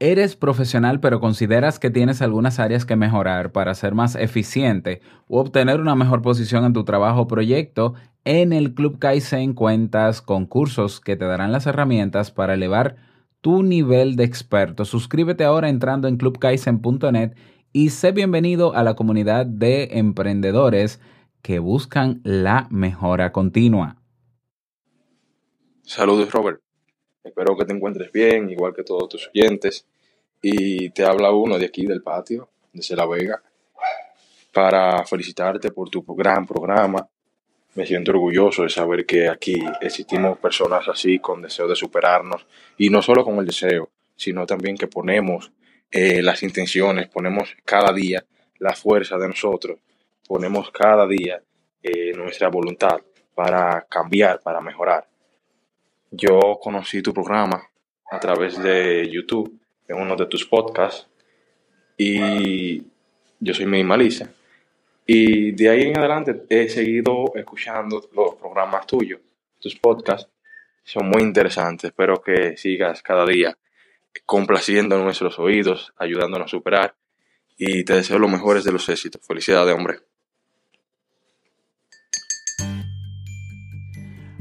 Eres profesional pero consideras que tienes algunas áreas que mejorar para ser más eficiente o obtener una mejor posición en tu trabajo o proyecto. En el Club Kaizen cuentas con cursos que te darán las herramientas para elevar tu nivel de experto. Suscríbete ahora entrando en clubkaizen.net y sé bienvenido a la comunidad de emprendedores que buscan la mejora continua. Saludos Robert. Espero que te encuentres bien, igual que todos tus oyentes. Y te habla uno de aquí del patio, de La Vega, para felicitarte por tu gran programa. Me siento orgulloso de saber que aquí existimos personas así con deseo de superarnos y no solo con el deseo, sino también que ponemos eh, las intenciones, ponemos cada día la fuerza de nosotros, ponemos cada día eh, nuestra voluntad para cambiar, para mejorar. Yo conocí tu programa a través de YouTube, en uno de tus podcasts, y yo soy minimalista. Y de ahí en adelante he seguido escuchando los programas tuyos, tus podcasts. Son muy interesantes. Espero que sigas cada día complaciendo nuestros oídos, ayudándonos a superar. Y te deseo los mejores de los éxitos. Felicidades, hombre.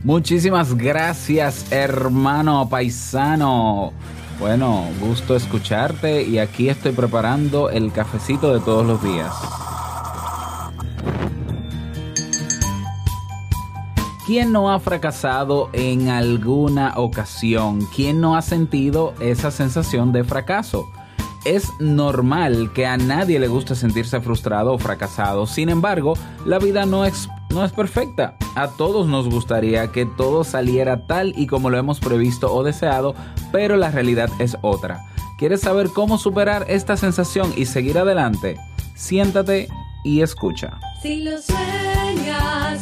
Muchísimas gracias, hermano paisano. Bueno, gusto escucharte y aquí estoy preparando el cafecito de todos los días. ¿Quién no ha fracasado en alguna ocasión? ¿Quién no ha sentido esa sensación de fracaso? Es normal que a nadie le guste sentirse frustrado o fracasado. Sin embargo, la vida no es no es perfecta. A todos nos gustaría que todo saliera tal y como lo hemos previsto o deseado, pero la realidad es otra. ¿Quieres saber cómo superar esta sensación y seguir adelante? Siéntate y escucha. Si lo sueñas,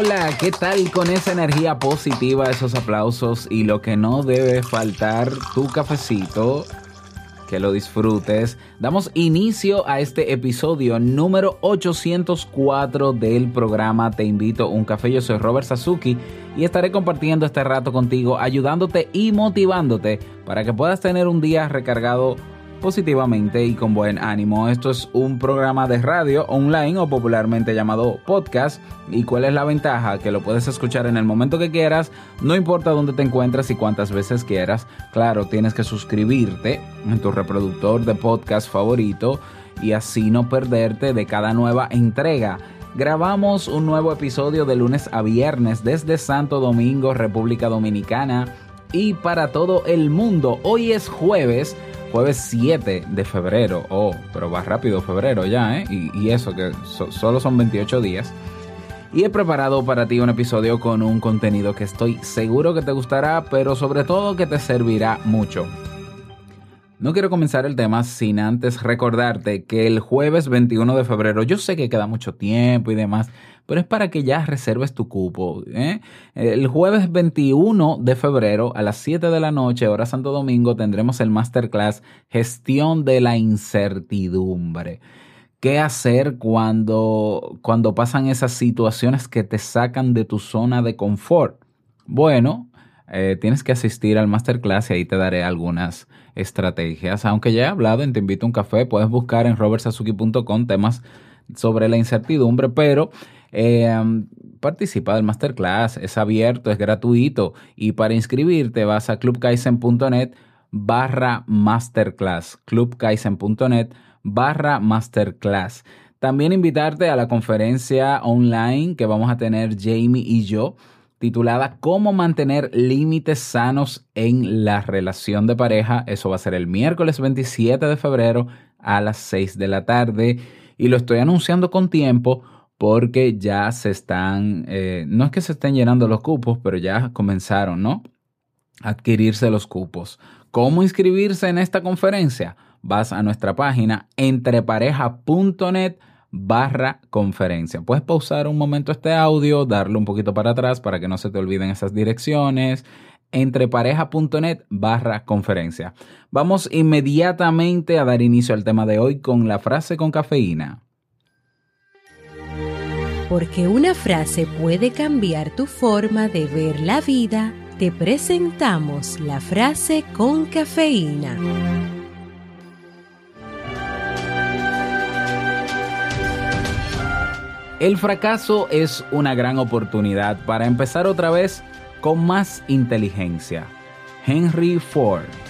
Hola, ¿qué tal con esa energía positiva, esos aplausos y lo que no debe faltar, tu cafecito? Que lo disfrutes. Damos inicio a este episodio número 804 del programa Te invito a un café. Yo soy Robert Sasuki y estaré compartiendo este rato contigo, ayudándote y motivándote para que puedas tener un día recargado positivamente y con buen ánimo. Esto es un programa de radio online o popularmente llamado podcast. ¿Y cuál es la ventaja? Que lo puedes escuchar en el momento que quieras, no importa dónde te encuentres y cuántas veces quieras. Claro, tienes que suscribirte en tu reproductor de podcast favorito y así no perderte de cada nueva entrega. Grabamos un nuevo episodio de lunes a viernes desde Santo Domingo, República Dominicana y para todo el mundo. Hoy es jueves jueves 7 de febrero. Oh, pero va rápido febrero ya, ¿eh? Y, eso, que so- solo son 28 días. Y he preparado para ti un episodio con un contenido que estoy seguro que te gustará, pero sobre todo que te servirá mucho. No quiero comenzar el tema sin antes recordarte que el jueves 21 de febrero, yo sé que queda mucho tiempo y demás, pero es para que ya reserves tu cupo. ¿eh? El jueves 21 de febrero a las 7 de la noche, hora Santo Domingo, tendremos el masterclass Gestión de la Incertidumbre. ¿Qué hacer cuando, cuando pasan esas situaciones que te sacan de tu zona de confort? Bueno, eh, tienes que asistir al masterclass y ahí te daré algunas estrategias. Aunque ya he hablado en Te invito a un café, puedes buscar en robertsazuki.com temas sobre la incertidumbre, pero eh, participa del masterclass, es abierto, es gratuito y para inscribirte vas a clubkaizen.net barra masterclass, clubkaizen.net barra masterclass. También invitarte a la conferencia online que vamos a tener Jamie y yo, titulada Cómo mantener límites sanos en la relación de pareja. Eso va a ser el miércoles 27 de febrero a las 6 de la tarde. Y lo estoy anunciando con tiempo porque ya se están, eh, no es que se estén llenando los cupos, pero ya comenzaron, ¿no? Adquirirse los cupos. ¿Cómo inscribirse en esta conferencia? Vas a nuestra página entrepareja.net barra conferencia. Puedes pausar un momento este audio, darle un poquito para atrás para que no se te olviden esas direcciones. Entrepareja.net barra conferencia. Vamos inmediatamente a dar inicio al tema de hoy con la frase con cafeína. Porque una frase puede cambiar tu forma de ver la vida, te presentamos la frase con cafeína. El fracaso es una gran oportunidad para empezar otra vez con más inteligencia. Henry Ford.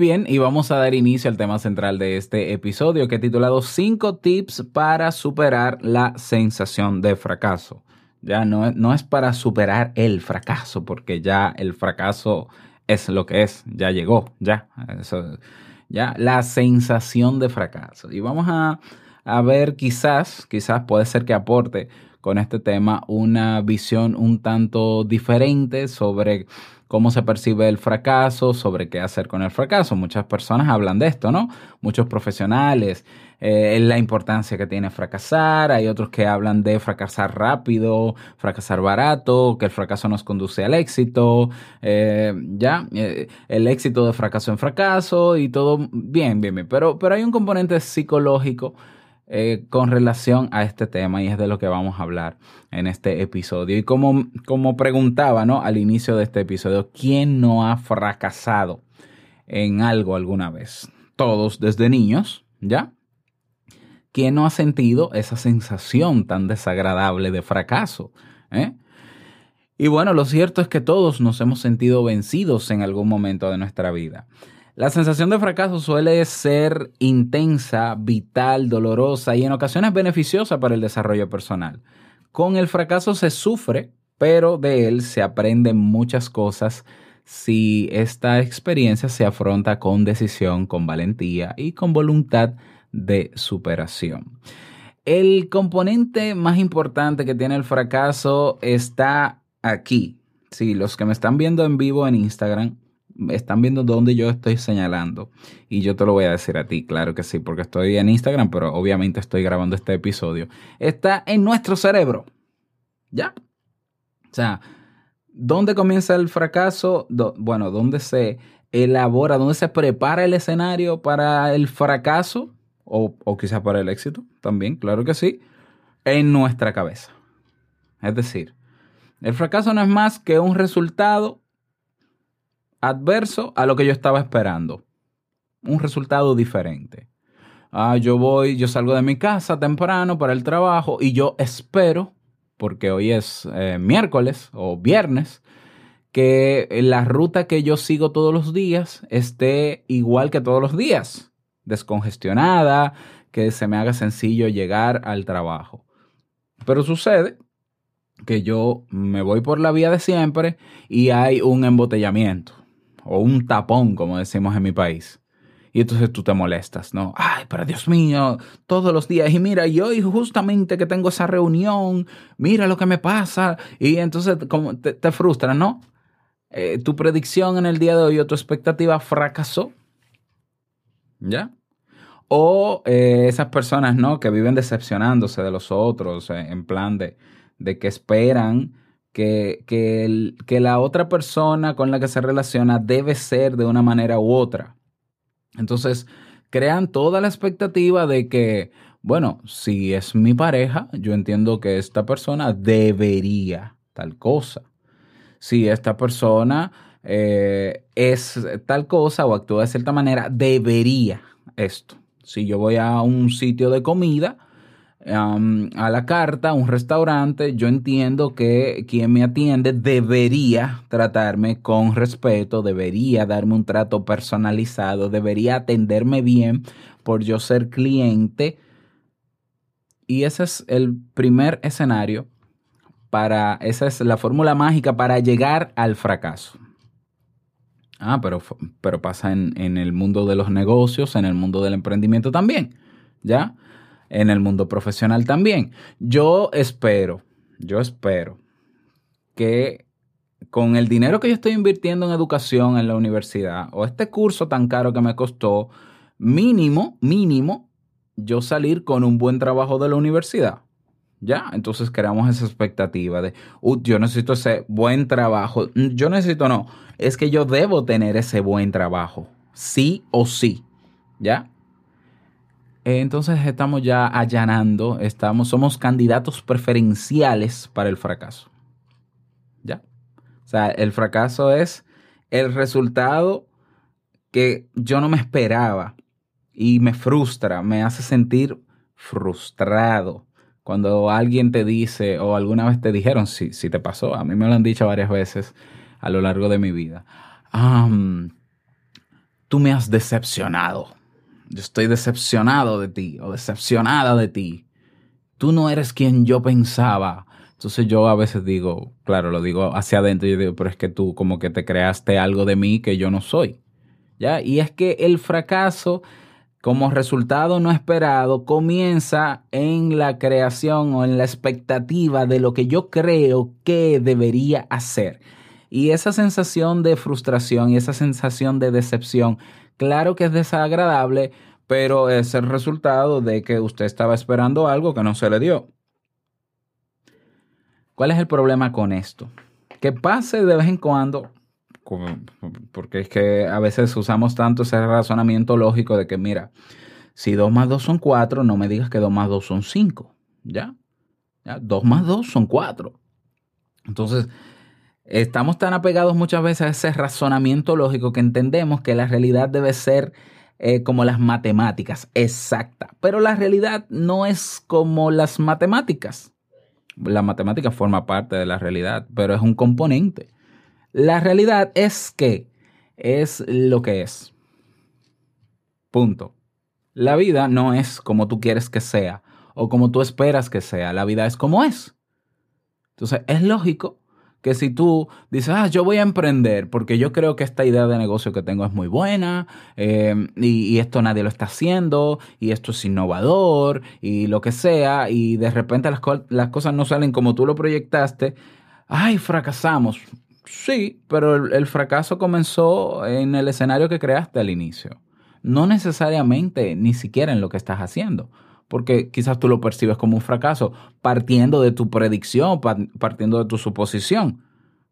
Bien, y vamos a dar inicio al tema central de este episodio que he titulado 5 tips para superar la sensación de fracaso. Ya no, no es para superar el fracaso, porque ya el fracaso es lo que es, ya llegó, ya. Ya la sensación de fracaso. Y vamos a, a ver, quizás, quizás puede ser que aporte con este tema una visión un tanto diferente sobre cómo se percibe el fracaso, sobre qué hacer con el fracaso. Muchas personas hablan de esto, ¿no? Muchos profesionales, eh, la importancia que tiene fracasar, hay otros que hablan de fracasar rápido, fracasar barato, que el fracaso nos conduce al éxito, eh, ya, eh, el éxito de fracaso en fracaso y todo bien, bien, bien. Pero, pero hay un componente psicológico eh, con relación a este tema y es de lo que vamos a hablar en este episodio. Y como, como preguntaba ¿no? al inicio de este episodio, ¿quién no ha fracasado en algo alguna vez? Todos desde niños, ¿ya? ¿Quién no ha sentido esa sensación tan desagradable de fracaso? ¿eh? Y bueno, lo cierto es que todos nos hemos sentido vencidos en algún momento de nuestra vida. La sensación de fracaso suele ser intensa, vital, dolorosa y en ocasiones beneficiosa para el desarrollo personal. Con el fracaso se sufre, pero de él se aprenden muchas cosas si esta experiencia se afronta con decisión, con valentía y con voluntad de superación. El componente más importante que tiene el fracaso está aquí. Sí, los que me están viendo en vivo en Instagram están viendo dónde yo estoy señalando. Y yo te lo voy a decir a ti, claro que sí, porque estoy en Instagram, pero obviamente estoy grabando este episodio. Está en nuestro cerebro. ¿Ya? O sea, ¿dónde comienza el fracaso? Bueno, ¿dónde se elabora, dónde se prepara el escenario para el fracaso? O, o quizás para el éxito también, claro que sí. En nuestra cabeza. Es decir, el fracaso no es más que un resultado adverso a lo que yo estaba esperando. Un resultado diferente. Ah, yo voy, yo salgo de mi casa temprano para el trabajo y yo espero, porque hoy es eh, miércoles o viernes, que la ruta que yo sigo todos los días esté igual que todos los días, descongestionada, que se me haga sencillo llegar al trabajo. Pero sucede que yo me voy por la vía de siempre y hay un embotellamiento o un tapón, como decimos en mi país. Y entonces tú te molestas, ¿no? Ay, pero Dios mío, todos los días. Y mira, y hoy justamente que tengo esa reunión, mira lo que me pasa. Y entonces como te, te frustra, ¿no? Eh, tu predicción en el día de hoy o tu expectativa fracasó. ¿Ya? O eh, esas personas, ¿no? Que viven decepcionándose de los otros, eh, en plan de, de que esperan que, que, el- que la otra persona con la que se relaciona debe ser de una manera u otra. Entonces, crean toda la expectativa de que, bueno, si es mi pareja, yo entiendo que esta persona debería tal cosa. Si esta persona eh, es tal cosa o actúa de cierta manera, debería esto. Si yo voy a un sitio de comida, a la carta, un restaurante, yo entiendo que quien me atiende debería tratarme con respeto, debería darme un trato personalizado, debería atenderme bien por yo ser cliente. Y ese es el primer escenario para, esa es la fórmula mágica para llegar al fracaso. Ah, pero, pero pasa en, en el mundo de los negocios, en el mundo del emprendimiento también, ¿ya? En el mundo profesional también. Yo espero, yo espero que con el dinero que yo estoy invirtiendo en educación en la universidad o este curso tan caro que me costó, mínimo, mínimo, yo salir con un buen trabajo de la universidad. ¿Ya? Entonces creamos esa expectativa de, "Uh, yo necesito ese buen trabajo. Mm, Yo necesito no, es que yo debo tener ese buen trabajo, sí o sí. ¿Ya? Entonces estamos ya allanando, estamos, somos candidatos preferenciales para el fracaso. ¿Ya? O sea, el fracaso es el resultado que yo no me esperaba y me frustra, me hace sentir frustrado. Cuando alguien te dice o alguna vez te dijeron, si, si te pasó, a mí me lo han dicho varias veces a lo largo de mi vida, "Am, tú me has decepcionado. Yo estoy decepcionado de ti o decepcionada de ti. Tú no eres quien yo pensaba. Entonces yo a veces digo, claro, lo digo hacia adentro, yo digo, pero es que tú como que te creaste algo de mí que yo no soy. ¿Ya? Y es que el fracaso como resultado no esperado comienza en la creación o en la expectativa de lo que yo creo que debería hacer. Y esa sensación de frustración y esa sensación de decepción, claro que es desagradable, pero es el resultado de que usted estaba esperando algo que no se le dio. ¿Cuál es el problema con esto? Que pase de vez en cuando, porque es que a veces usamos tanto ese razonamiento lógico de que, mira, si 2 más 2 son 4, no me digas que 2 más 2 son 5, ¿ya? ¿Ya? 2 más 2 son 4. Entonces, estamos tan apegados muchas veces a ese razonamiento lógico que entendemos que la realidad debe ser eh, como las matemáticas, exacta. Pero la realidad no es como las matemáticas. La matemática forma parte de la realidad, pero es un componente. La realidad es que es lo que es. Punto. La vida no es como tú quieres que sea o como tú esperas que sea. La vida es como es. Entonces, es lógico que si tú dices, ah, yo voy a emprender porque yo creo que esta idea de negocio que tengo es muy buena eh, y, esto nadie lo está haciendo y esto es innovador y lo que sea y de repente las cosas no salen como tú lo proyectaste, ay, fracasamos. Sí, pero el, el fracaso comenzó en el escenario que creaste al inicio. No necesariamente ni siquiera en lo que estás haciendo porque quizás tú lo percibes como un fracaso, partiendo de tu predicción, pa- partiendo de tu suposición.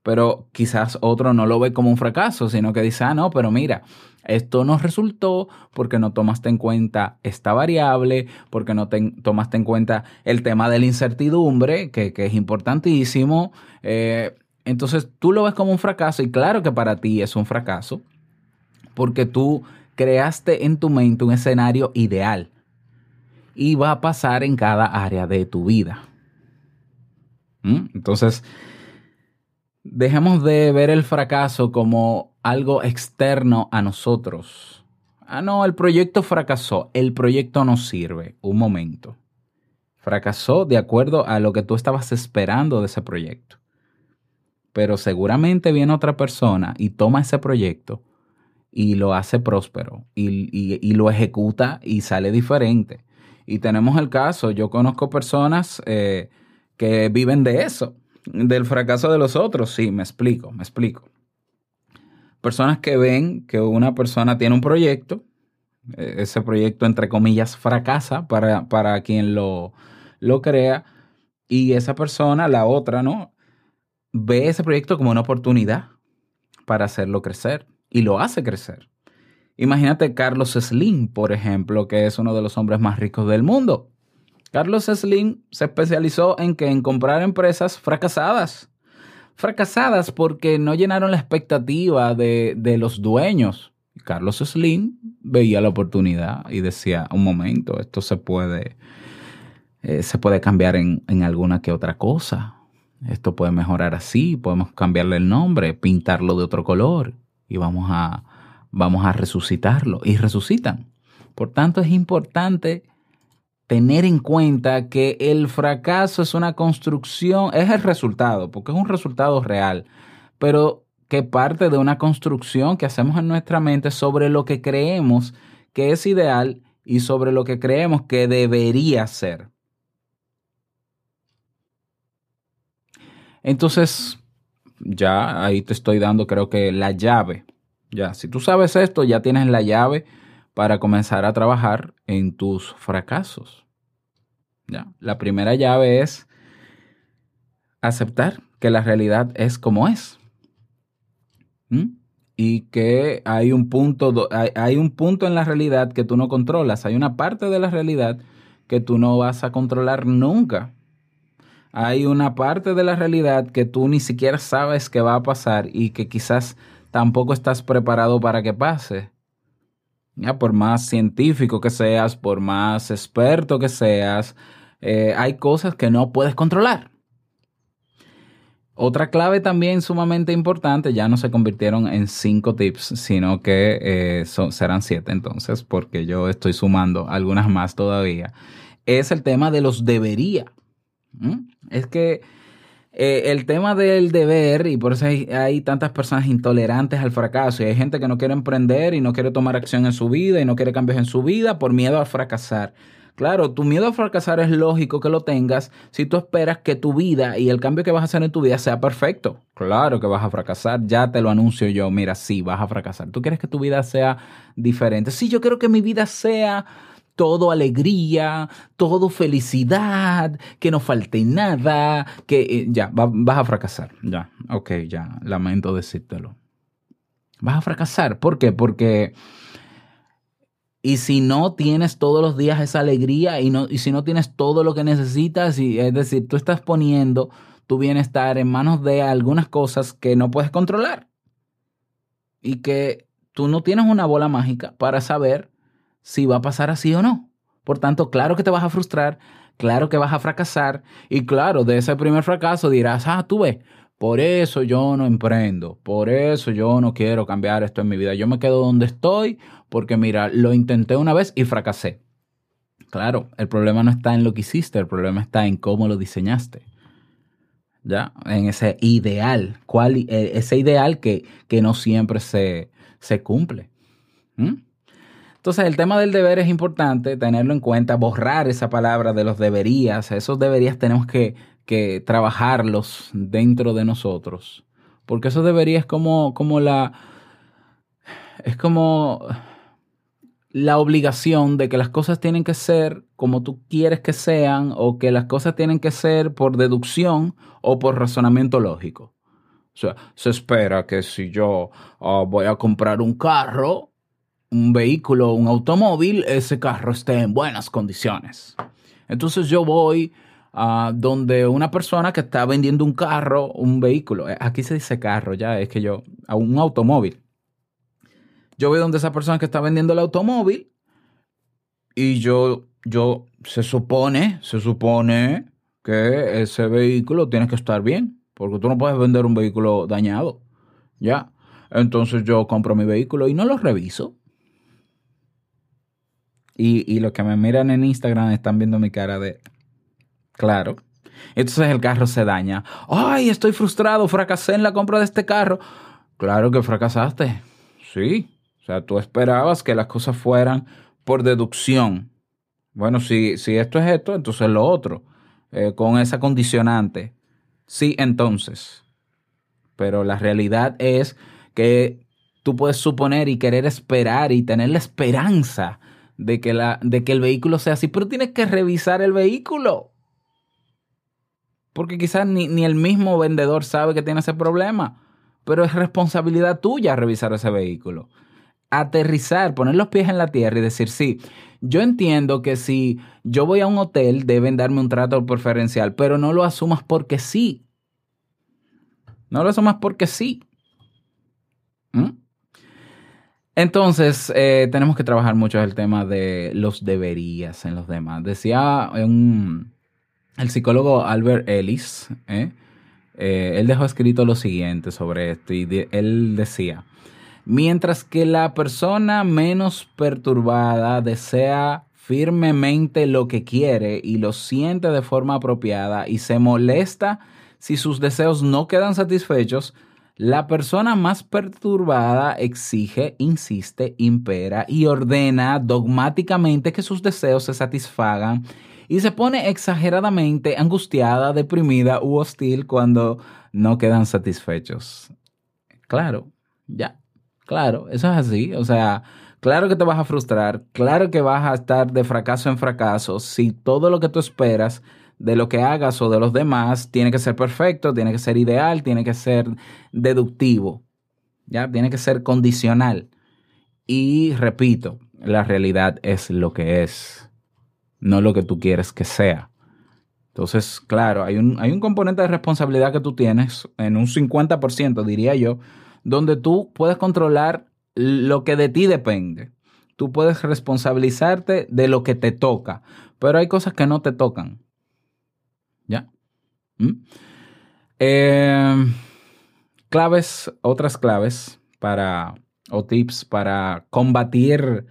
Pero quizás otro no lo ve como un fracaso, sino que dice, ah, no, pero mira, esto no resultó porque no tomaste en cuenta esta variable, porque no te- tomaste en cuenta el tema de la incertidumbre, que, que es importantísimo. Eh, entonces tú lo ves como un fracaso y claro que para ti es un fracaso, porque tú creaste en tu mente un escenario ideal y va a pasar en cada área de tu vida. ¿Mm? Entonces, dejemos de ver el fracaso como algo externo a nosotros. Ah, no, el proyecto fracasó, el proyecto no sirve. Un momento. Fracasó de acuerdo a lo que tú estabas esperando de ese proyecto. Pero seguramente viene otra persona y toma ese proyecto y lo hace próspero y, y- y lo ejecuta y sale diferente. Y tenemos el caso, yo conozco personas eh, que viven de eso, del fracaso de los otros. Sí, me explico, me explico. Personas que ven que una persona tiene un proyecto, eh, ese proyecto entre comillas fracasa para, para quien lo, lo crea, y esa persona, la otra, ¿no? Ve ese proyecto como una oportunidad para hacerlo crecer y lo hace crecer. Imagínate Carlos Slim, por ejemplo, que es uno de los hombres más ricos del mundo. Carlos Slim se especializó en que en comprar empresas fracasadas. Fracasadas porque no llenaron la expectativa de, de los dueños. Carlos Slim veía la oportunidad y decía, un momento, esto se puede, eh, se puede cambiar en, en alguna que otra cosa. Esto puede mejorar así, podemos cambiarle el nombre, pintarlo de otro color y vamos a, vamos a resucitarlo. Y resucitan. Por tanto, es importante tener en cuenta que el fracaso es una construcción, es el resultado, porque es un resultado real, pero que parte de una construcción que hacemos en nuestra mente sobre lo que creemos que es ideal y sobre lo que creemos que debería ser. Entonces, ya ahí te estoy dando creo que la llave. Ya, si tú sabes esto, ya tienes la llave para comenzar a trabajar en tus fracasos. Ya, la primera llave es aceptar que la realidad es como es. Y que hay un punto hay, hay un punto en la realidad que tú no controlas, hay una parte de la realidad que tú no vas a controlar nunca. Hay una parte de la realidad que tú ni siquiera sabes que va a pasar y que quizás tampoco estás preparado para que pase. Ya, por más científico que seas, por más experto que seas, eh, hay cosas que no puedes controlar. Otra clave también sumamente importante, ya no se convirtieron en cinco tips, sino que eh, serán siete entonces, porque yo estoy sumando algunas más todavía, es el tema de los debería. Es que eh, el tema del deber, y por eso hay, hay tantas personas intolerantes al fracaso, y hay gente que no quiere emprender y no quiere tomar acción en su vida y no quiere cambios en su vida por miedo a fracasar. Claro, tu miedo a fracasar es lógico que lo tengas si tú esperas que tu vida y el cambio que vas a hacer en tu vida sea perfecto. Claro que vas a fracasar, ya te lo anuncio yo, mira, sí, vas a fracasar. ¿Tú quieres que tu vida sea diferente? Sí, yo quiero que mi vida sea todo alegría, todo felicidad, que no falte nada, que eh, ya, va- vas a fracasar. Ya, ok, ya, lamento decírtelo. Vas a fracasar. ¿Por qué? Porque... Y si no tienes todos los días esa alegría y, no, y si no tienes todo lo que necesitas, y, es decir, tú estás poniendo tu bienestar en manos de algunas cosas que no puedes controlar y que tú no tienes una bola mágica para saber si va a pasar así o no. Por tanto, claro que te vas a frustrar, claro que vas a fracasar y claro, de ese primer fracaso dirás, ah, tú ves, por eso yo no emprendo, por eso yo no quiero cambiar esto en mi vida, yo me quedo donde estoy porque mira, lo intenté una vez y fracasé. Claro, el problema no está en lo que hiciste, el problema está en cómo lo diseñaste. ¿Ya? En ese ideal, cuál, eh, ese ideal que, que no siempre se, se cumple. ¿Mm? Entonces, el tema del deber es importante tenerlo en cuenta, borrar esa palabra de los deberías. Esos deberías tenemos que, que trabajarlos dentro de nosotros. Porque eso debería es como, como la. Es como la obligación de que las cosas tienen que ser como tú quieres que sean, o que las cosas tienen que ser por deducción o por razonamiento lógico. O sea, se espera que si yo ah, voy a comprar un carro, un vehículo, un automóvil, ese carro esté en buenas condiciones. Entonces yo voy a donde una persona que está vendiendo un carro, un vehículo, eh, aquí se dice carro ya, es que yo, a un automóvil. Yo voy donde esa persona que está vendiendo el automóvil y yo, yo, se supone, se supone que ese vehículo tiene que estar bien, porque tú no puedes vender un vehículo dañado, ¿ya? Entonces yo compro mi vehículo y no lo reviso. Y, y los que me miran en Instagram están viendo mi cara de, claro. Entonces el carro se daña. Ay, estoy frustrado, fracasé en la compra de este carro. Claro que fracasaste. Sí. O sea, tú esperabas que las cosas fueran por deducción. Bueno, si, si esto es esto, entonces lo otro. Eh, con esa condicionante. Sí, entonces. Pero la realidad es que tú puedes suponer y querer esperar y tener la esperanza de que, la, de que el vehículo sea así, pero tienes que revisar el vehículo. Porque quizás ni, ni el mismo vendedor sabe que tiene ese problema, pero es responsabilidad tuya revisar ese vehículo. Aterrizar, poner los pies en la tierra y decir, sí, yo entiendo que si yo voy a un hotel deben darme un trato preferencial, pero no lo asumas porque sí. No lo asumas porque sí. ¿Mm? Entonces, eh, tenemos que trabajar mucho el tema de los deberías en los demás. Decía un, el psicólogo Albert Ellis, ¿eh? Eh, él dejó escrito lo siguiente sobre esto y él decía, mientras que la persona menos perturbada desea firmemente lo que quiere y lo siente de forma apropiada y se molesta si sus deseos no quedan satisfechos, la persona más perturbada exige, insiste, impera y ordena dogmáticamente que sus deseos se satisfagan y se pone exageradamente angustiada, deprimida u hostil cuando no quedan satisfechos. Claro, ya, claro, eso es así. O sea, claro que te vas a frustrar, claro que vas a estar de fracaso en fracaso si todo lo que tú esperas de lo que hagas o de los demás tiene que ser perfecto, tiene que ser ideal, tiene que ser deductivo, ya, tiene que ser condicional. Y repito, la realidad es lo que es no lo que tú quieres que sea. Entonces, claro, hay un, hay un componente de responsabilidad que tú tienes, en un 50%, diría yo, donde tú puedes controlar lo que de ti depende. Tú puedes responsabilizarte de lo que te toca, pero hay cosas que no te tocan. ¿Mm? Eh, claves, otras claves para, o tips para combatir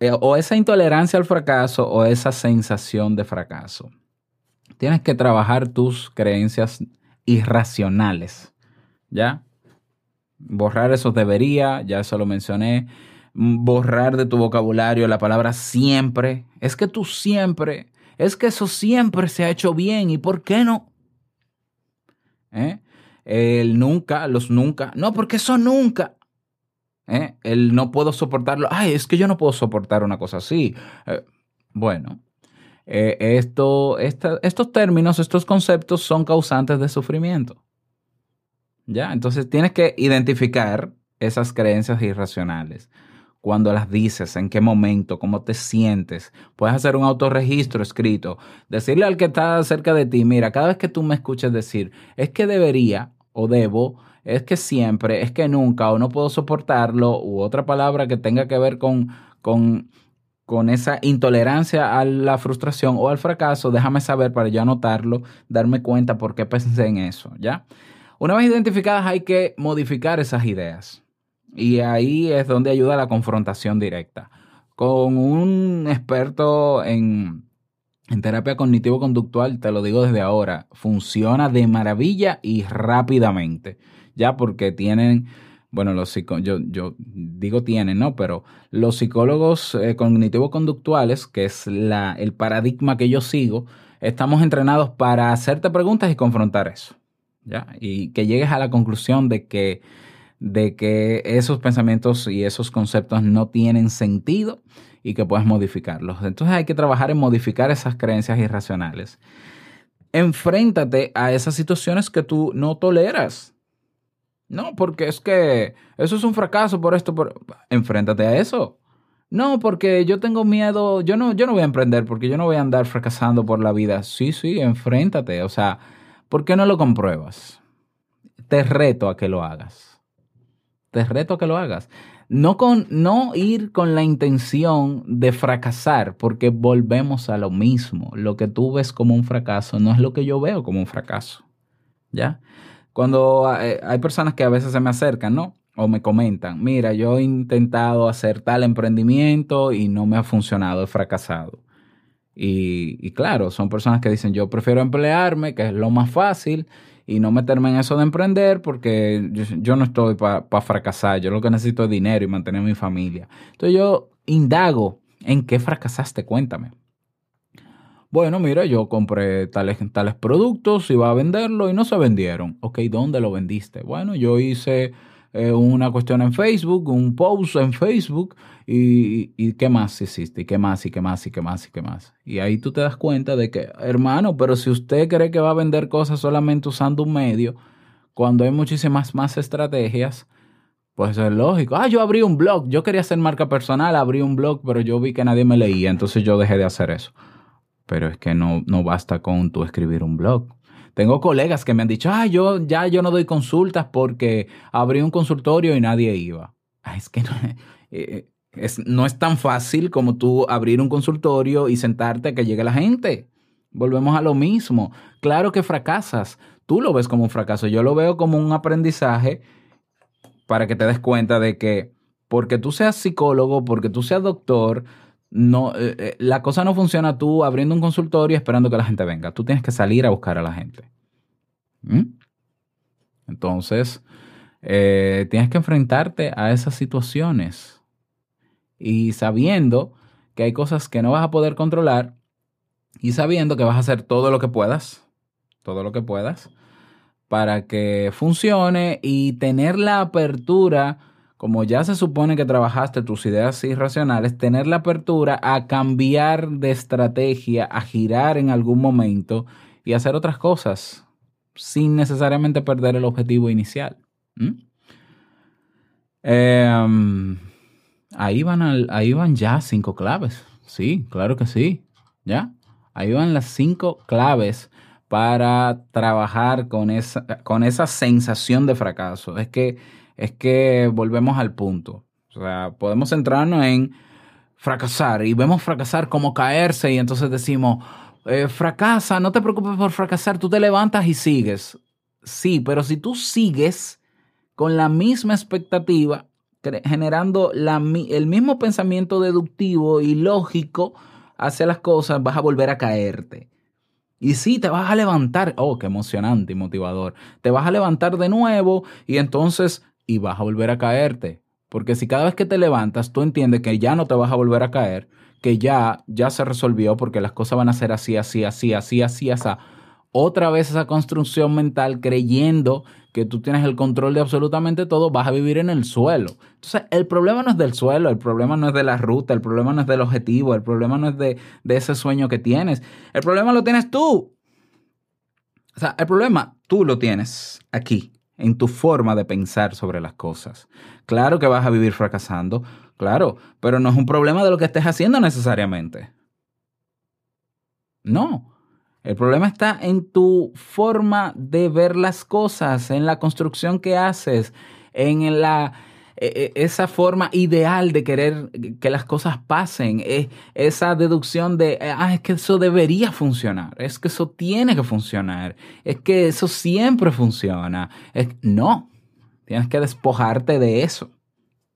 eh, o esa intolerancia al fracaso o esa sensación de fracaso. Tienes que trabajar tus creencias irracionales, ¿ya? Borrar esos debería, ya eso lo mencioné. Borrar de tu vocabulario la palabra siempre. Es que tú siempre, es que eso siempre se ha hecho bien y ¿por qué no? ¿Eh? El nunca, los nunca. No, porque eso nunca. ¿eh? El no puedo soportarlo. Ay, es que yo no puedo soportar una cosa así. Eh, bueno, esto, esta- estos términos, estos conceptos son causantes de sufrimiento. ¿Ya? Entonces tienes que identificar esas creencias irracionales. Cuando las dices, en qué momento, cómo te sientes. Puedes hacer un autorregistro escrito. Decirle al que está cerca de ti, mira, cada vez que tú me escuches decir, es que debería o debo, es que siempre, es que nunca o no puedo soportarlo, u otra palabra que tenga que ver con, con, con esa intolerancia a la frustración o al fracaso, déjame saber para yo anotarlo, darme cuenta por qué pensé en eso, ¿ya? Una vez identificadas hay que modificar esas ideas. Y ahí es donde ayuda la confrontación directa. Con un experto en, en terapia cognitivo-conductual, te lo digo desde ahora, funciona de maravilla y rápidamente. Ya porque tienen, bueno, los yo, yo digo tienen, ¿no? Pero los psicólogos eh, cognitivo-conductuales, que es la, el paradigma que yo sigo, estamos entrenados para hacerte preguntas y confrontar eso. ¿Ya? Y que llegues a la conclusión de que de que esos pensamientos y esos conceptos no tienen sentido y que puedes modificarlos. Entonces hay que trabajar en modificar esas creencias irracionales. Enfréntate a esas situaciones que tú no toleras. No, porque es que eso es un fracaso por esto. Por... Enfréntate a eso. No, porque yo tengo miedo, yo no, yo no voy a emprender porque yo no voy a andar fracasando por la vida. Sí, sí, enfréntate. O sea, ¿por qué no lo compruebas? Te reto a que lo hagas te reto a que lo hagas. No, con, no ir con la intención de fracasar, porque volvemos a lo mismo. Lo que tú ves como un fracaso no es lo que yo veo como un fracaso. ¿Ya? Cuando eh, hay personas que a veces se me acercan, ¿no? O me comentan, mira, yo he intentado hacer tal emprendimiento y no me ha funcionado, he fracasado. Y, y claro, son personas que dicen, yo prefiero emplearme, que es lo más fácil, y no meterme en eso de emprender porque yo, no estoy para fracasar, yo lo que necesito es dinero y mantener mi familia. Entonces yo indago en qué fracasaste, cuéntame. Bueno, mira, yo compré tales, tales productos, iba a venderlo y no se vendieron. Ok, ¿dónde lo vendiste? Bueno, yo hice eh, una cuestión en Facebook, un post en Facebook y, y qué más hiciste, y qué más, y qué más, y qué más, y qué más. Y ahí tú te das cuenta de que, hermano, pero si usted cree que va a vender cosas solamente usando un medio, cuando hay muchísimas más estrategias, pues es lógico. Ah, yo abrí un blog, yo quería hacer marca personal, abrí un blog, pero yo vi que nadie me leía, entonces yo dejé de hacer eso. Pero es que no, no basta con tú escribir un blog. Tengo colegas que me han dicho, ah, yo ya yo no doy consultas porque abrí un consultorio y nadie iba. Ah, es que no, eh, es, no es tan fácil como tú abrir un consultorio y sentarte a que llegue la gente. Volvemos a lo mismo. Claro que fracasas. Tú lo ves como un fracaso. Yo lo veo como un aprendizaje para que te des cuenta de que porque tú seas psicólogo, porque tú seas doctor, no, eh, eh, la cosa no funciona tú abriendo un consultorio esperando que la gente venga. Tú tienes que salir a buscar a la gente. ¿Mm? Entonces, eh, tienes que enfrentarte a esas situaciones y sabiendo que hay cosas que no vas a poder controlar y sabiendo que vas a hacer todo lo que puedas, todo lo que puedas, para que funcione y tener la apertura, como ya se supone que trabajaste tus ideas irracionales, tener la apertura a cambiar de estrategia, a girar en algún momento y hacer otras cosas sin necesariamente perder el objetivo inicial. Em, ahí, van ahí van ya cinco claves. Sí, claro que sí. ¿Ya? Ahí van las cinco claves para trabajar con esa, con esa sensación de fracaso. Es que, es que volvemos al punto. O sea, podemos centrarnos en fracasar y vemos fracasar como caerse y entonces decimos, eh, fracasa, no te preocupes por fracasar, tú te levantas y sigues. Sí, pero si tú sigues con la misma expectativa, generando la el mismo pensamiento deductivo y lógico hacia las cosas, vas a volver a caerte. Y sí, te vas a levantar. Oh, qué emocionante y motivador. Te vas a levantar de nuevo y entonces, y vas a volver a caerte. Porque si cada vez que te levantas tú entiendes que ya no te vas a volver a caer, que ya, ya se resolvió porque las cosas van a ser así, así, así, así, así, así. Otra vez esa construcción mental creyendo que tú tienes el control de absolutamente todo, vas a vivir en el suelo. Entonces, el problema no es del suelo, el problema no es de la ruta, el problema no es del objetivo, el problema no es de, de ese sueño que tienes. El problema lo tienes tú. O sea, el problema tú lo tienes aquí, en tu forma de pensar sobre las cosas. Claro que vas a vivir fracasando, claro, pero no es un problema de lo que estés haciendo necesariamente. No. El problema está en tu forma de ver las cosas, en la construcción que haces, en la esa forma ideal de querer que las cosas pasen, e- esa deducción de, ah, es que eso debería funcionar, es que eso tiene que funcionar, es que eso siempre funciona. Es, no, tienes que despojarte de eso,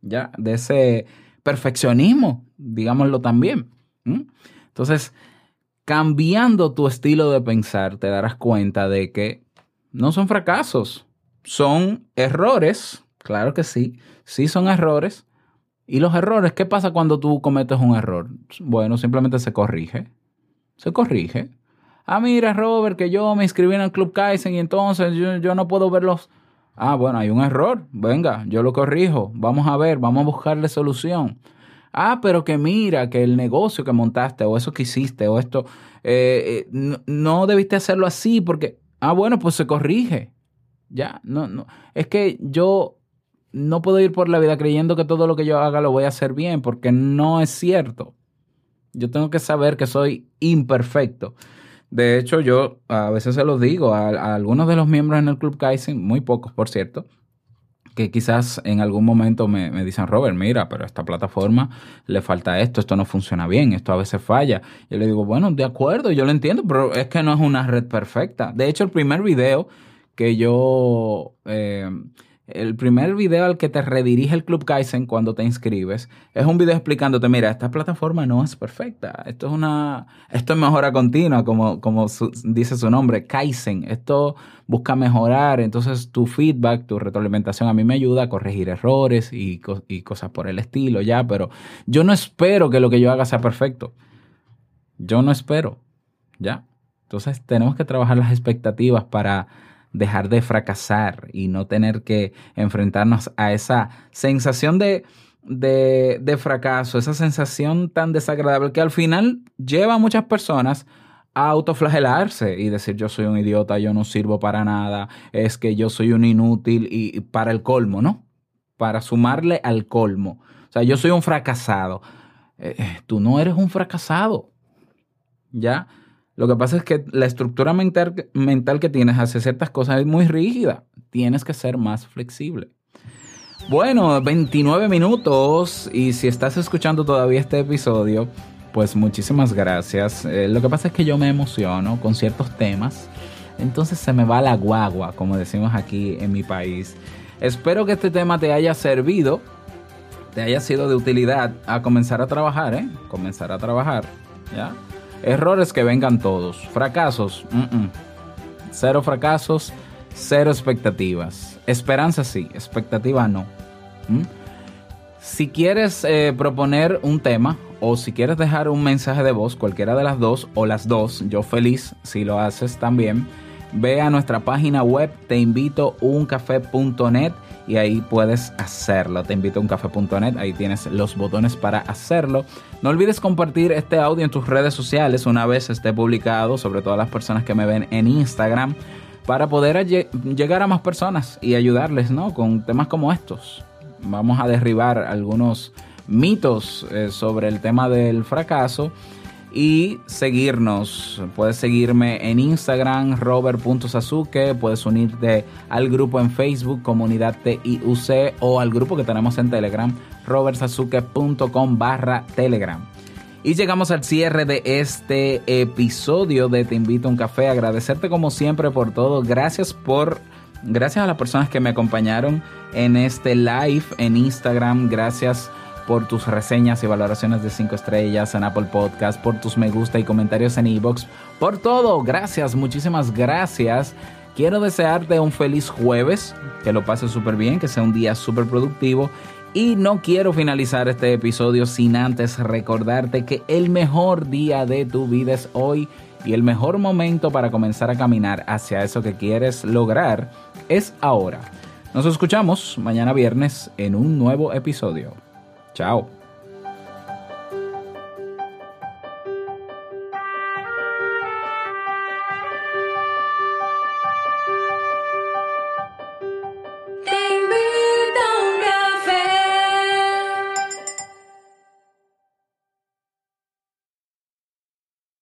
ya, de ese perfeccionismo, digámoslo también. Entonces, cambiando tu estilo de pensar, te darás cuenta de que no son fracasos, son errores, claro que sí, sí son errores. Y los errores, ¿qué pasa cuando tú cometes un error? Bueno, simplemente se corrige, se corrige. Ah, mira, Robert, que yo me inscribí en el Club Kaizen y entonces yo, yo no puedo verlos. Ah, bueno, hay un error. Venga, yo lo corrijo. Vamos a ver, vamos a buscarle solución. Ah, pero que mira, que el negocio que montaste o eso que hiciste o esto, eh, eh, no, no debiste hacerlo así porque, ah, bueno, pues se corrige. Ya, no, no. Es que yo no puedo ir por la vida creyendo que todo lo que yo haga lo voy a hacer bien porque no es cierto. Yo tengo que saber que soy imperfecto. De hecho, yo a veces se los digo a, a algunos de los miembros en el Club Kaizen, muy pocos por cierto, que quizás en algún momento me, me dicen, Robert, mira, pero a esta plataforma le falta esto, esto no funciona bien, esto a veces falla. Yo le digo, bueno, de acuerdo, yo lo entiendo, pero es que no es una red perfecta. De hecho, el primer video que yo, eh, el primer video al que te redirige el Club Kaizen cuando te inscribes, es un video explicándote, mira, esta plataforma no es perfecta, esto es una, esto es mejora continua, como, como dice su nombre, Kaizen, esto busca mejorar, entonces tu feedback, tu retroalimentación a mí me ayuda a corregir errores y, y cosas por el estilo, ya, pero yo no espero que lo que yo haga sea perfecto, yo no espero, ya. Entonces tenemos que trabajar las expectativas para dejar de fracasar y no tener que enfrentarnos a esa sensación de, de, fracaso, esa sensación tan desagradable que al final lleva a muchas personas a autoflagelarse y decir yo soy un idiota, yo no sirvo para nada, es que yo soy un inútil y, y para el colmo, ¿no? Para sumarle al colmo. O sea, yo soy un fracasado. Eh, eh, tú no eres un fracasado. ¿Ya? Lo que pasa es que la estructura mental, que tienes hacia ciertas cosas es muy rígida. Tienes que ser más flexible. Bueno, 29 minutos y si estás escuchando todavía este episodio, pues muchísimas gracias. Eh, lo que pasa es que yo me emociono con ciertos temas, entonces se me va la guagua, como decimos aquí en mi país. Espero que este tema te haya servido, te haya sido de utilidad a comenzar a trabajar, ¿eh? Comenzar a trabajar, ¿ya? Errores que vengan todos, fracasos, mm, cero fracasos, cero expectativas. Esperanza sí, expectativa no. ¿Mm? Si quieres eh, proponer un tema o si quieres dejar un mensaje de voz, cualquiera de las dos o las dos, yo feliz si lo haces también, ve a nuestra página web teinvitouncafé.net y ahí puedes hacerlo. Te invito a uncafé.net, ahí tienes los botones para hacerlo. No olvides compartir este audio en tus redes sociales una vez esté publicado, sobre todo las personas que me ven en Instagram, para poder lle- llegar a más personas y ayudarles, ¿no? Con temas como estos. Vamos a derribar algunos mitos eh, sobre el tema del fracaso y seguirnos. Puedes seguirme en Instagram, robert.sasuke. Puedes unirte al grupo en Facebook, Comunidad TIUC, o al grupo que tenemos en Telegram, robertsasuke.com barra Telegram. Y llegamos al cierre de este episodio de Te invito a un café. Agradecerte como siempre por todo. Gracias por gracias a las personas que me acompañaron en este live en Instagram. Gracias por tus reseñas y valoraciones de 5 estrellas en Apple Podcast, por tus me gusta y comentarios en iBox, por todo. Gracias, muchísimas gracias. Quiero desearte un feliz jueves, que lo pases súper bien, que sea un día súper productivo. Y no quiero finalizar este episodio sin antes recordarte que el mejor día de tu vida es hoy y el mejor momento para comenzar a caminar hacia eso que quieres lograr es ahora. Nos escuchamos mañana viernes en un nuevo episodio. Chao.